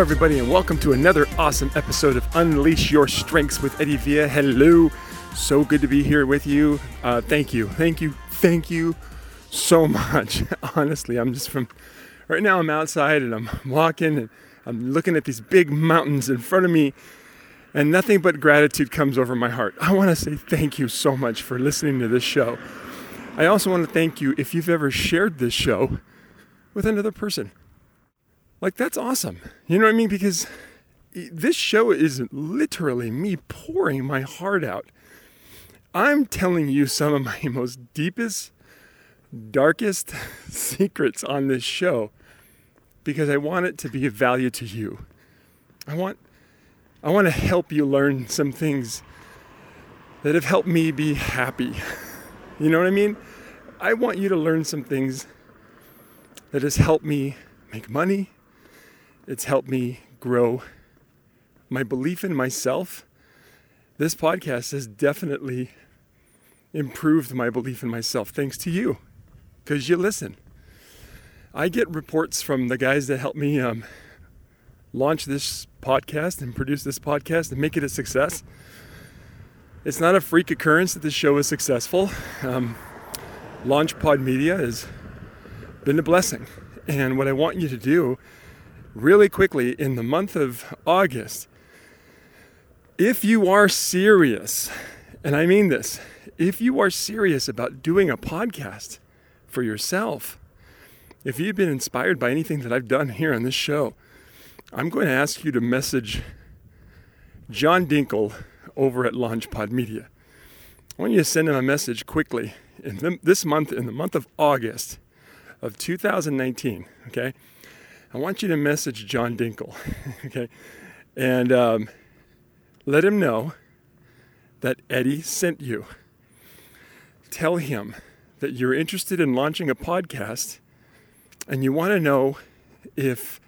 everybody, and welcome to another awesome episode of Unleash Your Strengths with Eddie Villa. Hello, so good to be here with you. Uh, thank you, thank you, thank you so much. Honestly, I'm just from right now. I'm outside and I'm walking and I'm looking at these big mountains in front of me, and nothing but gratitude comes over my heart. I want to say thank you so much for listening to this show. I also want to thank you if you've ever shared this show with another person. Like, that's awesome. You know what I mean? Because this show is literally me pouring my heart out. I'm telling you some of my most deepest, darkest secrets on this show because I want it to be of value to you. I want I want to help you learn some things that have helped me be happy. You know what I mean? I want you to learn some things that has helped me make money, it's helped me grow my belief in myself. This podcast has definitely improved my belief in myself thanks to you because you listen. I get reports from the guys that help me um, launch this podcast and produce this podcast and make it a success. It's not a freak occurrence that this show is successful. Um, LaunchPod Media has been a blessing. And what I want you to do really quickly in the month of August. If you are serious, and I mean this, if you are serious about doing a podcast for yourself, if you've been inspired by anything that I've done here on this show, I'm going to ask you to message John Dinkle over at LaunchPod Media. I want you to send him a message quickly in the, this month, in the month of August of 2019, okay? I want you to message John Dinkle, okay, and um, let him know that Eddie sent you. Tell him that you're interested in launching a podcast and you want to know if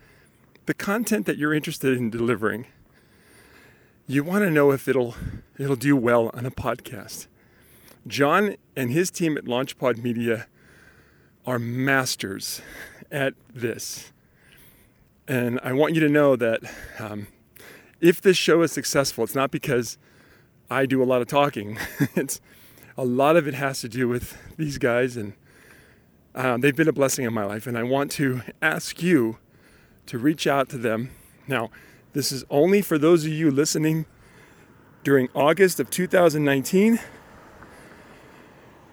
the content that you're interested in delivering you want to know if it'll it'll do well on a podcast. John and his team at LaunchPod Media are masters at this. And I want you to know that um, if this show is successful, it's not because I do a lot of talking. it's a lot of it has to do with these guys, and um, they've been a blessing in my life. And I want to ask you to reach out to them. Now, this is only for those of you listening during August of 2019.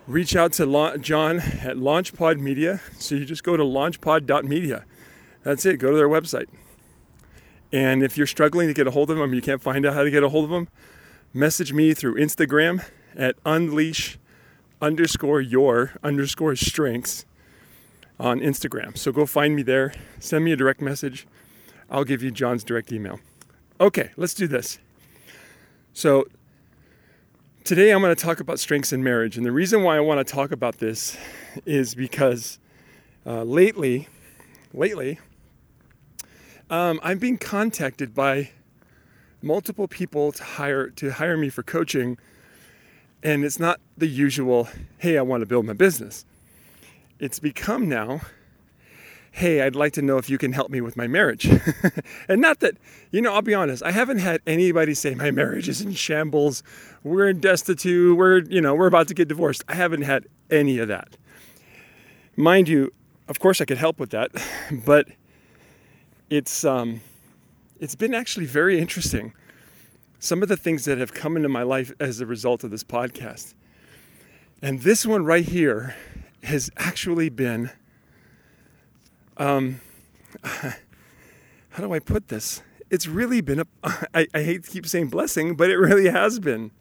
Reach out to John at LaunchPod Media. So you just go to launchpod.media that's it. Go to their website. And if you're struggling to get a hold of them, you can't find out how to get a hold of them, message me through Instagram at unleash underscore your underscore strengths on Instagram. So go find me there, send me a direct message. I'll give you John's direct email. Okay, let's do this. So today I'm going to talk about strengths in marriage. And the reason why I want to talk about this is because uh, lately, lately, um, I'm being contacted by multiple people to hire to hire me for coaching, and it's not the usual, "Hey, I want to build my business." It's become now, "Hey, I'd like to know if you can help me with my marriage," and not that you know. I'll be honest, I haven't had anybody say my marriage is in shambles, we're destitute, we're you know we're about to get divorced. I haven't had any of that. Mind you, of course, I could help with that, but it's um, it's been actually very interesting. Some of the things that have come into my life as a result of this podcast, and this one right here has actually been. Um, how do I put this? It's really been a. I, I hate to keep saying blessing, but it really has been.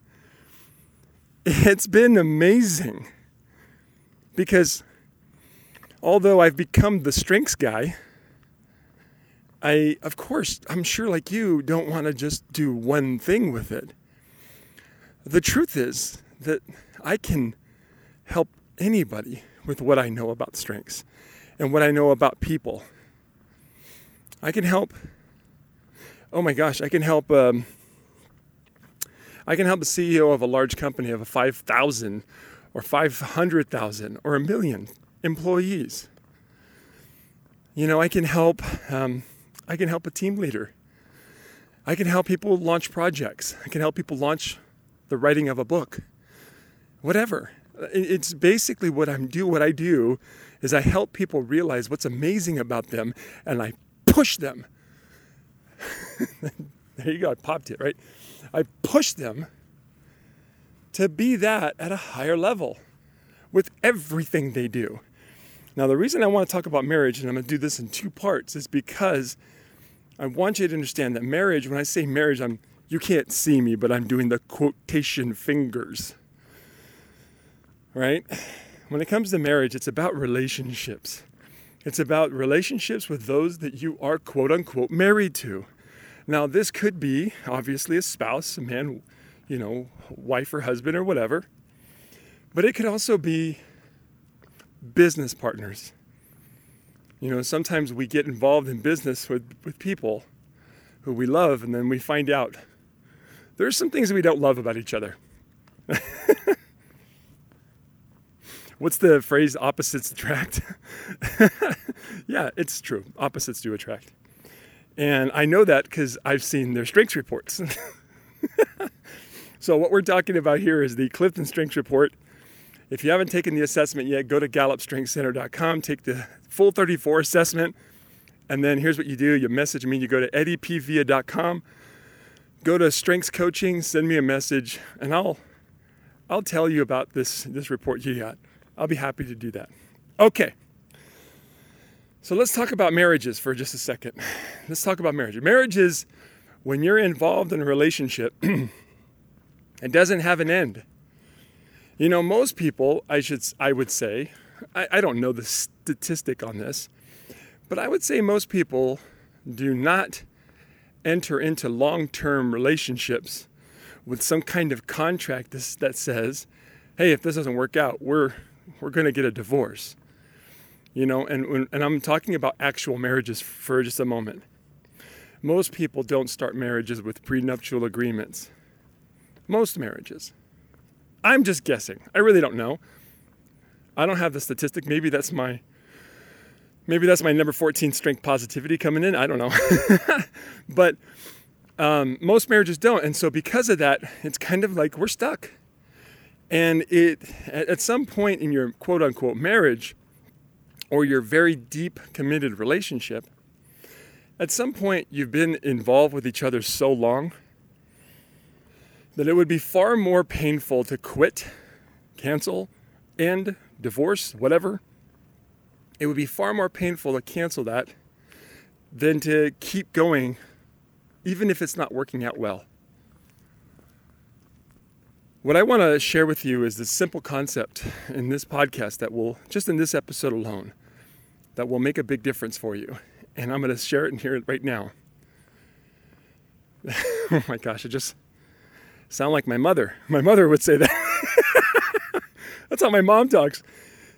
It's been amazing because although I've become the strengths guy, I, of course, I'm sure like you, don't want to just do one thing with it. The truth is that I can help anybody with what I know about strengths and what I know about people. I can help, oh my gosh, I can help. Um, I can help the CEO of a large company of a 5,000 or 500,000 or a million employees. You know, I can help um, I can help a team leader. I can help people launch projects. I can help people launch the writing of a book. Whatever. It's basically what I'm do. What I do is I help people realize what's amazing about them, and I push them. there you go. I popped it right. I push them to be that at a higher level with everything they do. Now, the reason I want to talk about marriage, and I'm going to do this in two parts, is because I want you to understand that marriage, when I say marriage, I'm you can't see me, but I'm doing the quotation fingers. Right? When it comes to marriage, it's about relationships. It's about relationships with those that you are quote unquote married to. Now, this could be obviously a spouse, a man, you know, wife or husband or whatever, but it could also be business partners. You know, sometimes we get involved in business with, with people who we love, and then we find out there's some things we don't love about each other. What's the phrase opposites attract? yeah, it's true. Opposites do attract. And I know that because I've seen their strengths reports. so, what we're talking about here is the Clifton Strengths Report. If you haven't taken the assessment yet, go to gallupstrengthcenter.com, take the full 34 assessment, and then here's what you do you message me, you go to eddiepvia.com go to Strengths Coaching, send me a message, and I'll I'll tell you about this this report you got. I'll be happy to do that. Okay. So let's talk about marriages for just a second. Let's talk about marriage. Marriage is when you're involved in a relationship, it doesn't have an end. You know, most people, I should I would say, I, I don't know the statistic on this, but I would say most people do not enter into long term relationships with some kind of contract that says, hey, if this doesn't work out, we're, we're going to get a divorce. You know, and, and I'm talking about actual marriages for just a moment. Most people don't start marriages with prenuptial agreements. Most marriages. I'm just guessing. I really don't know. I don't have the statistic. Maybe that's my maybe that's my number 14 strength positivity coming in. I don't know. but um, most marriages don't. And so, because of that, it's kind of like we're stuck. And it, at some point in your quote unquote marriage or your very deep committed relationship, at some point you've been involved with each other so long that it would be far more painful to quit, cancel, end, divorce, whatever, it would be far more painful to cancel that than to keep going, even if it's not working out well. What I want to share with you is this simple concept in this podcast that will, just in this episode alone, that will make a big difference for you. And I'm going to share it and hear it right now. oh my gosh, I just sound like my mother. My mother would say that. That's how my mom talks.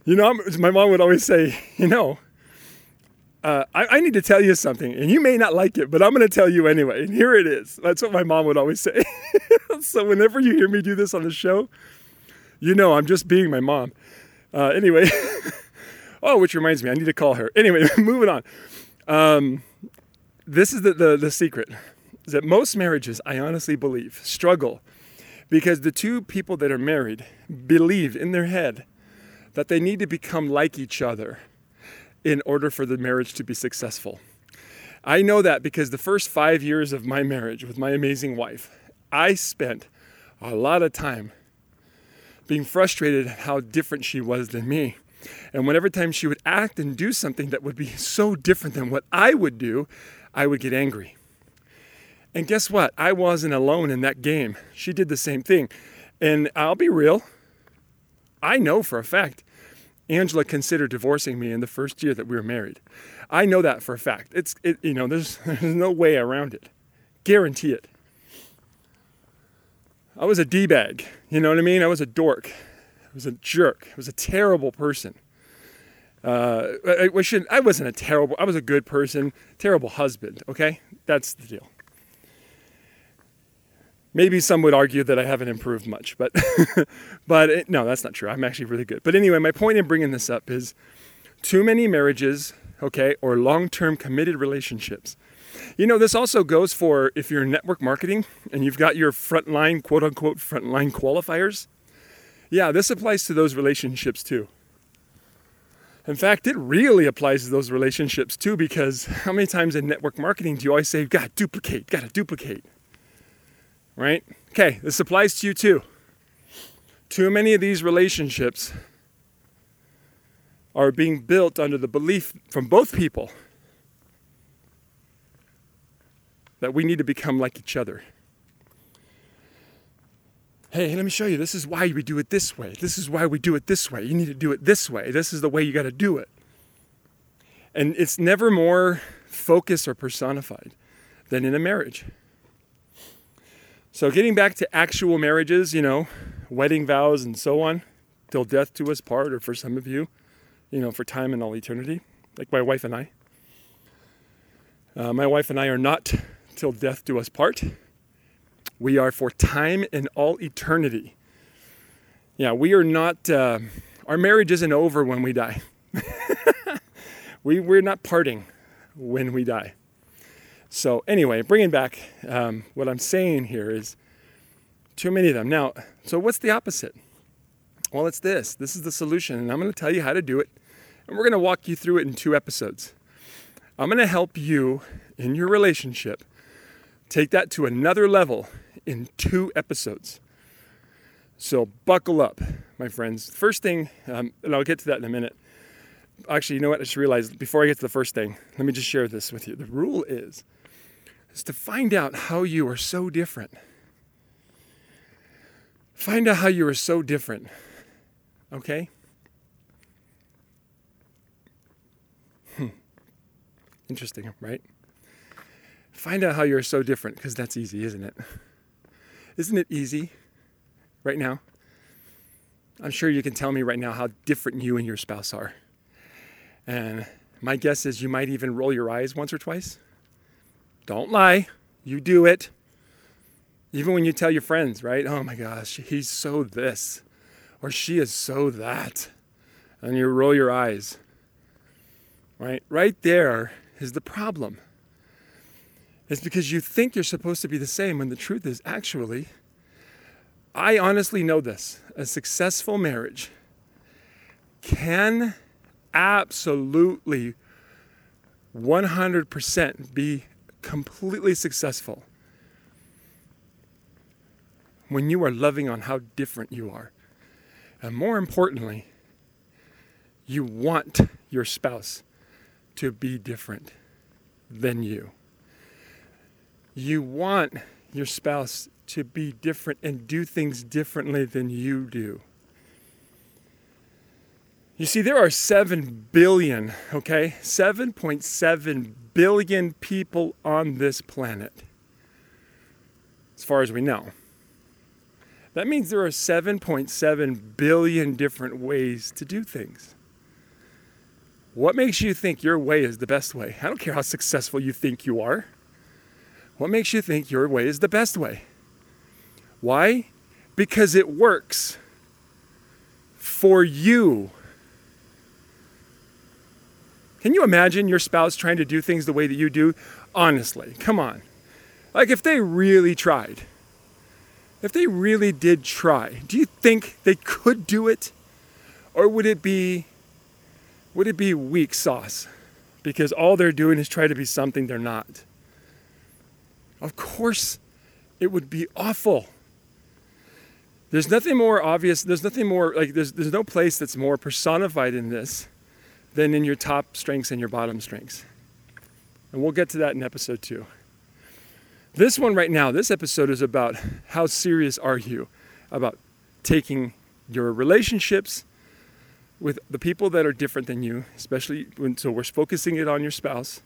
You know, my mom would always say, you know, uh, I, I, need to tell you something, and you may not like it, but I'm going to tell you anyway. And here it is. That's what my mom would always say. so whenever you hear me do this on the show, you know I'm just being my mom. Uh, anyway, oh, which reminds me, I need to call her. Anyway, moving on. Um, this is the, the, the secret that most marriages, I honestly believe, struggle because the two people that are married believe in their head that they need to become like each other in order for the marriage to be successful. I know that because the first five years of my marriage with my amazing wife, I spent a lot of time being frustrated at how different she was than me. And whenever time she would act and do something that would be so different than what I would do, I would get angry. And guess what? I wasn't alone in that game. She did the same thing. And I'll be real, I know for a fact Angela considered divorcing me in the first year that we were married. I know that for a fact. It's it, you know there's there's no way around it. Guarantee it. I was a d-bag. You know what I mean? I was a dork. I was a jerk. I was a terrible person. Uh, I, I, should, I wasn't a terrible. I was a good person. Terrible husband. Okay, that's the deal. Maybe some would argue that I haven't improved much, but but it, no, that's not true. I'm actually really good. But anyway, my point in bringing this up is too many marriages, okay, or long-term committed relationships You know, this also goes for if you're in network marketing and you've got your frontline, quote unquote, frontline qualifiers. Yeah, this applies to those relationships too. In fact, it really applies to those relationships too, because how many times in network marketing do you always say, gotta duplicate, gotta duplicate? Right? Okay, this applies to you too. Too many of these relationships are being built under the belief from both people that we need to become like each other. Hey, let me show you. This is why we do it this way. This is why we do it this way. You need to do it this way. This is the way you got to do it. And it's never more focused or personified than in a marriage. So, getting back to actual marriages, you know, wedding vows and so on, till death do us part, or for some of you, you know, for time and all eternity, like my wife and I. Uh, my wife and I are not till death do us part. We are for time and all eternity. Yeah, we are not, uh, our marriage isn't over when we die. we, we're not parting when we die. So, anyway, bringing back um, what I'm saying here is too many of them. Now, so what's the opposite? Well, it's this. This is the solution, and I'm going to tell you how to do it. And we're going to walk you through it in two episodes. I'm going to help you in your relationship take that to another level in two episodes. So buckle up, my friends. First thing, um, and I'll get to that in a minute. Actually, you know what? I just realized before I get to the first thing, let me just share this with you. The rule is, is to find out how you are so different. Find out how you are so different. Okay? Hmm. Interesting, right? Find out how you're so different, because that's easy, isn't it? Isn't it easy right now? I'm sure you can tell me right now how different you and your spouse are. And my guess is you might even roll your eyes once or twice. Don't lie, you do it. Even when you tell your friends, right? Oh my gosh, he's so this, or she is so that. And you roll your eyes. Right? Right there is the problem It's because you think you're supposed to be the same when the truth is actually, I honestly know this a successful marriage can absolutely 100% be completely successful when you are loving on how different you are. And more importantly, you want your spouse to be different than you. You want your spouse to be different and do things differently than you do. You see, there are 7 billion, okay? 7.7 billion people on this planet, as far as we know. That means there are 7.7 billion different ways to do things. What makes you think your way is the best way? I don't care how successful you think you are. What makes you think your way is the best way? Why? Because it works for you. Can you imagine your spouse trying to do things the way that you do? Honestly, come on. Like if they really tried, if they really did try, do you think they could do it? Or would it be would it be weak sauce? Because all they're doing is try to be something they're not. Of course, it would be awful. There's nothing more obvious, there's nothing more, like, there's, there's no place that's more personified in this than in your top strengths and your bottom strengths. And we'll get to that in episode two. This one right now, this episode is about how serious are you about taking your relationships with the people that are different than you, especially when, so we're focusing it on your spouse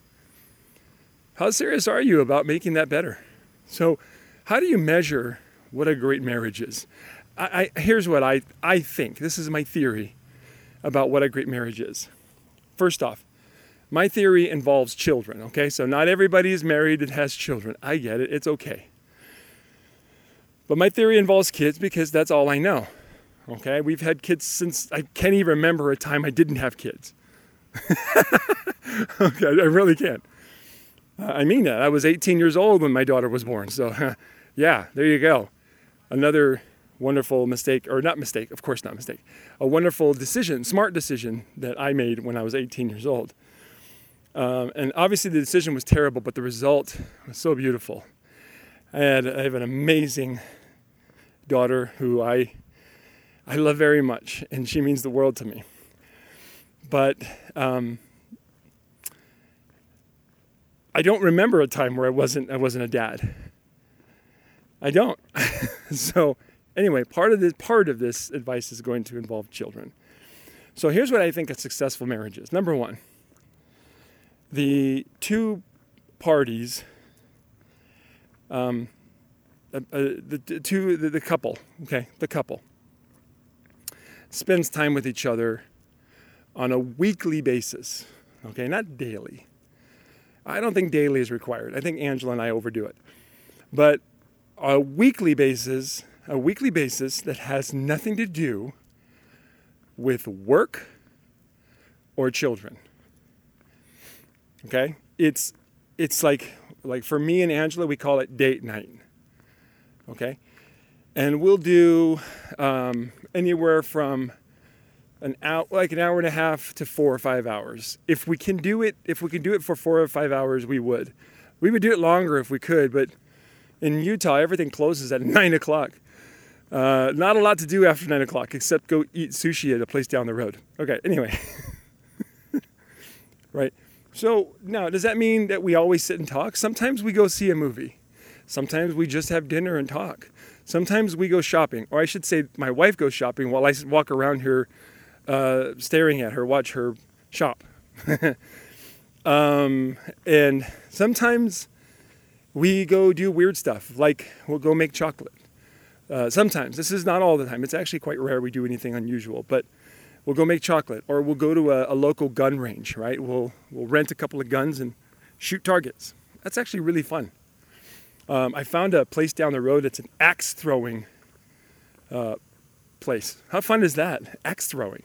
how serious are you about making that better? So, how do you measure what a great marriage is? I, I, here's what I, I think. This is my theory about what a great marriage is. First off, my theory involves children, okay? So, not everybody is married and has children. I get it, it's okay. But my theory involves kids because that's all I know. Okay? We've had kids since I can't even remember a time I didn't have kids. okay, I really can't. I mean that. I was 18 years old when my daughter was born. So, yeah, there you go. Another wonderful mistake, or not mistake, of course not mistake, a wonderful decision, smart decision that I made when I was 18 years old. Um, and obviously the decision was terrible, but the result was so beautiful. I, had, I have an amazing daughter who I, I love very much, and she means the world to me. But um, I don't remember a time where I wasn't I wasn't a dad. I don't. so anyway, part of this part of this advice is going to involve children. So here's what I think a successful marriage is. Number one, the two parties, um, uh, uh, the two the, the couple, okay, the couple spends time with each other on a weekly basis, okay, not daily. I don't think daily is required. I think Angela and I overdo it. But a weekly basis, a weekly basis that has nothing to do with work or children. Okay? It's it's like like for me and Angela, we call it date night. Okay? And we'll do um, anywhere from an hour, like an hour and a half to four or five hours. If we can do it, if we can do it for four or five hours, we would. We would do it longer if we could, but in Utah, everything closes at nine o'clock. Uh, not a lot to do after nine o'clock except go eat sushi at a place down the road. Okay, anyway. right. So now, does that mean that we always sit and talk? Sometimes we go see a movie. Sometimes we just have dinner and talk. Sometimes we go shopping, or I should say, my wife goes shopping while I walk around here uh, staring at her, watch her shop. um, and sometimes we go do weird stuff, like we'll go make chocolate. Uh, sometimes, this is not all the time, it's actually quite rare we do anything unusual, but we'll go make chocolate or we'll go to a, a local gun range, right? We'll, we'll rent a couple of guns and shoot targets. That's actually really fun. Um, I found a place down the road that's an axe throwing uh, place. How fun is that? Axe throwing.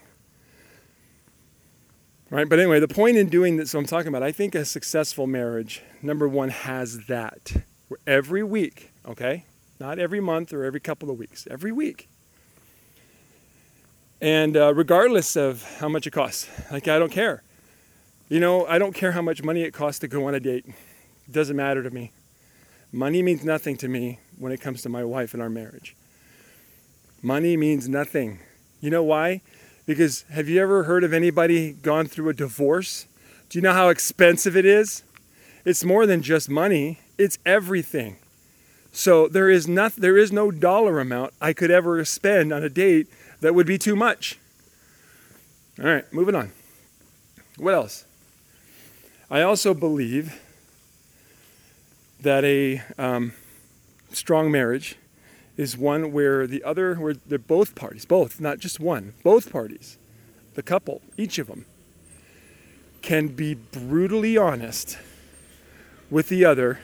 Right? But anyway, the point in doing this, so I'm talking about, I think a successful marriage, number one, has that. Where Every week, okay? Not every month or every couple of weeks, every week. And uh, regardless of how much it costs, like I don't care. You know, I don't care how much money it costs to go on a date. It doesn't matter to me. Money means nothing to me when it comes to my wife and our marriage. Money means nothing. You know why? Because have you ever heard of anybody gone through a divorce? Do you know how expensive it is? It's more than just money, it's everything. So there is not there is no dollar amount I could ever spend on a date that would be too much. All right, moving on. What else? I also believe that a um, strong marriage is one where the other, where they're both parties, both, not just one, both parties, the couple, each of them, can be brutally honest with the other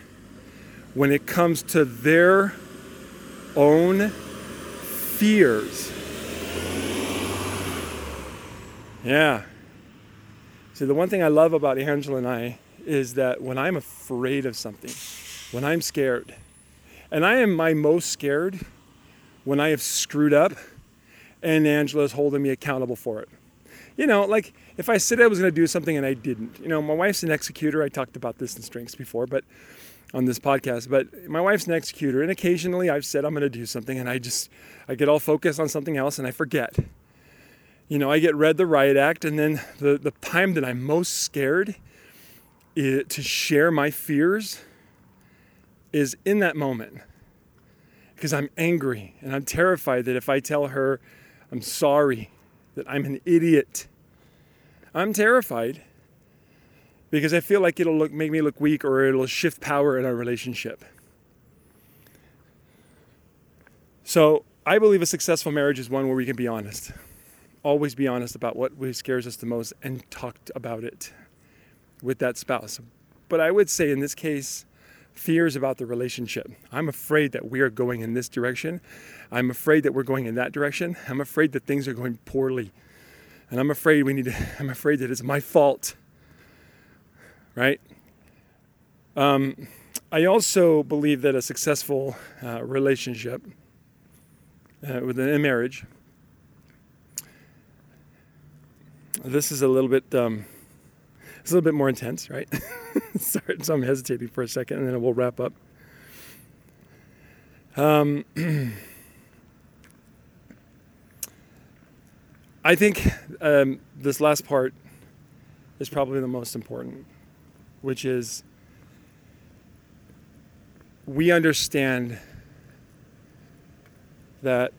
when it comes to their own fears. Yeah. See, the one thing I love about Angela and I is that when I'm afraid of something, when I'm scared, and I am my most scared when I have screwed up and Angela's holding me accountable for it. You know, like if I said I was going to do something and I didn't. You know, my wife's an executor. I talked about this in strengths before, but on this podcast, but my wife's an executor and occasionally I've said I'm going to do something and I just I get all focused on something else and I forget. You know, I get read the riot act and then the the time that I'm most scared to share my fears is in that moment because I'm angry and I'm terrified that if I tell her I'm sorry, that I'm an idiot, I'm terrified because I feel like it'll look, make me look weak or it'll shift power in our relationship. So I believe a successful marriage is one where we can be honest. Always be honest about what scares us the most and talk about it with that spouse. But I would say in this case, fears about the relationship. I'm afraid that we are going in this direction. I'm afraid that we're going in that direction. I'm afraid that things are going poorly. And I'm afraid we need to, I'm afraid that it's my fault. Right? Um, I also believe that a successful uh, relationship uh, within a marriage, this is a little bit, um, it's a little bit more intense, right? Sorry, so I'm hesitating for a second, and then we'll wrap up. Um, I think um, this last part is probably the most important, which is we understand that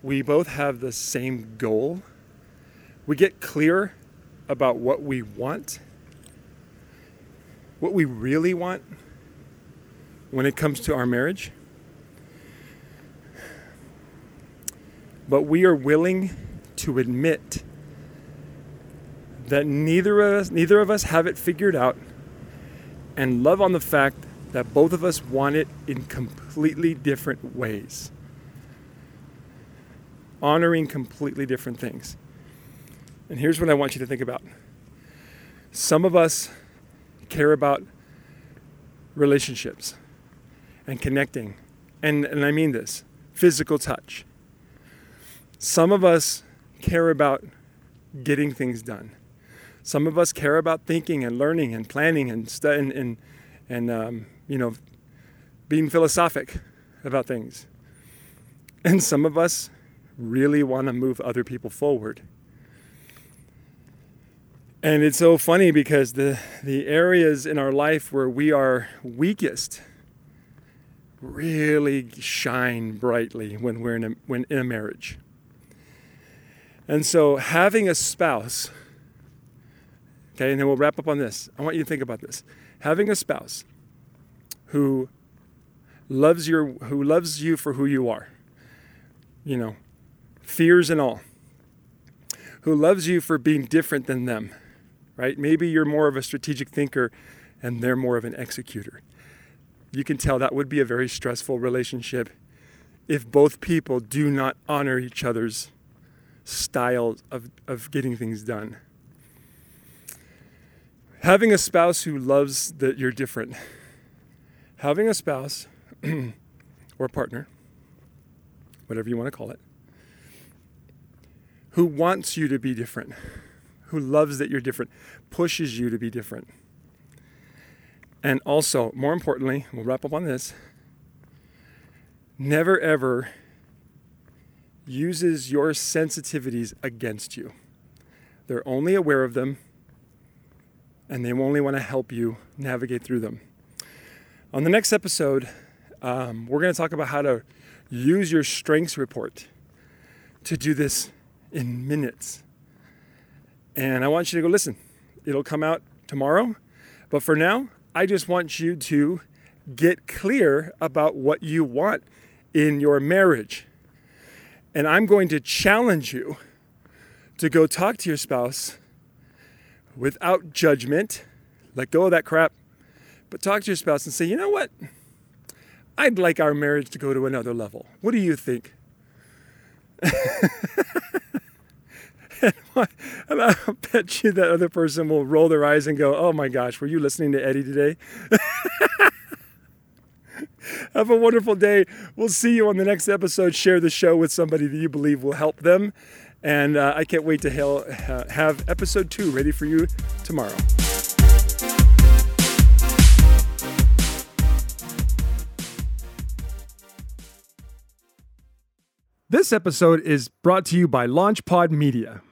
we both have the same goal. We get clear about what we want, what we really want when it comes to our marriage. But we are willing to admit that neither of us neither of us have it figured out and love on the fact that both of us want it in completely different ways. Honoring completely different things. And here's what I want you to think about. Some of us care about relationships and connecting. And, and I mean this physical touch. Some of us care about getting things done. Some of us care about thinking and learning and planning and studying and, and um, you know, being philosophic about things. And some of us really want to move other people forward. And it's so funny because the, the areas in our life where we are weakest really shine brightly when we're in a, when in a marriage. And so having a spouse, okay, and then we'll wrap up on this. I want you to think about this. Having a spouse who loves your who loves you for who you are. You know, fears and all. Who loves you for being different than them. Right? Maybe you're more of a strategic thinker and they're more of an executor. You can tell that would be a very stressful relationship if both people do not honor each other's style of, of getting things done. Having a spouse who loves that you're different, having a spouse or a partner, whatever you want to call it, who wants you to be different, who loves that you're different, pushes you to be different. And also, more importantly, we'll wrap up on this never ever uses your sensitivities against you. They're only aware of them and they only want to help you navigate through them. On the next episode, um, we're going to talk about how to use your strengths report to do this in minutes. And I want you to go listen. It'll come out tomorrow. But for now, I just want you to get clear about what you want in your marriage. And I'm going to challenge you to go talk to your spouse without judgment. Let go of that crap. But talk to your spouse and say, you know what? I'd like our marriage to go to another level. What do you think? and I bet you that other person will roll their eyes and go, oh my gosh, were you listening to Eddie today? Have a wonderful day. We'll see you on the next episode. Share the show with somebody that you believe will help them. And uh, I can't wait to have episode two ready for you tomorrow. This episode is brought to you by LaunchPod Media.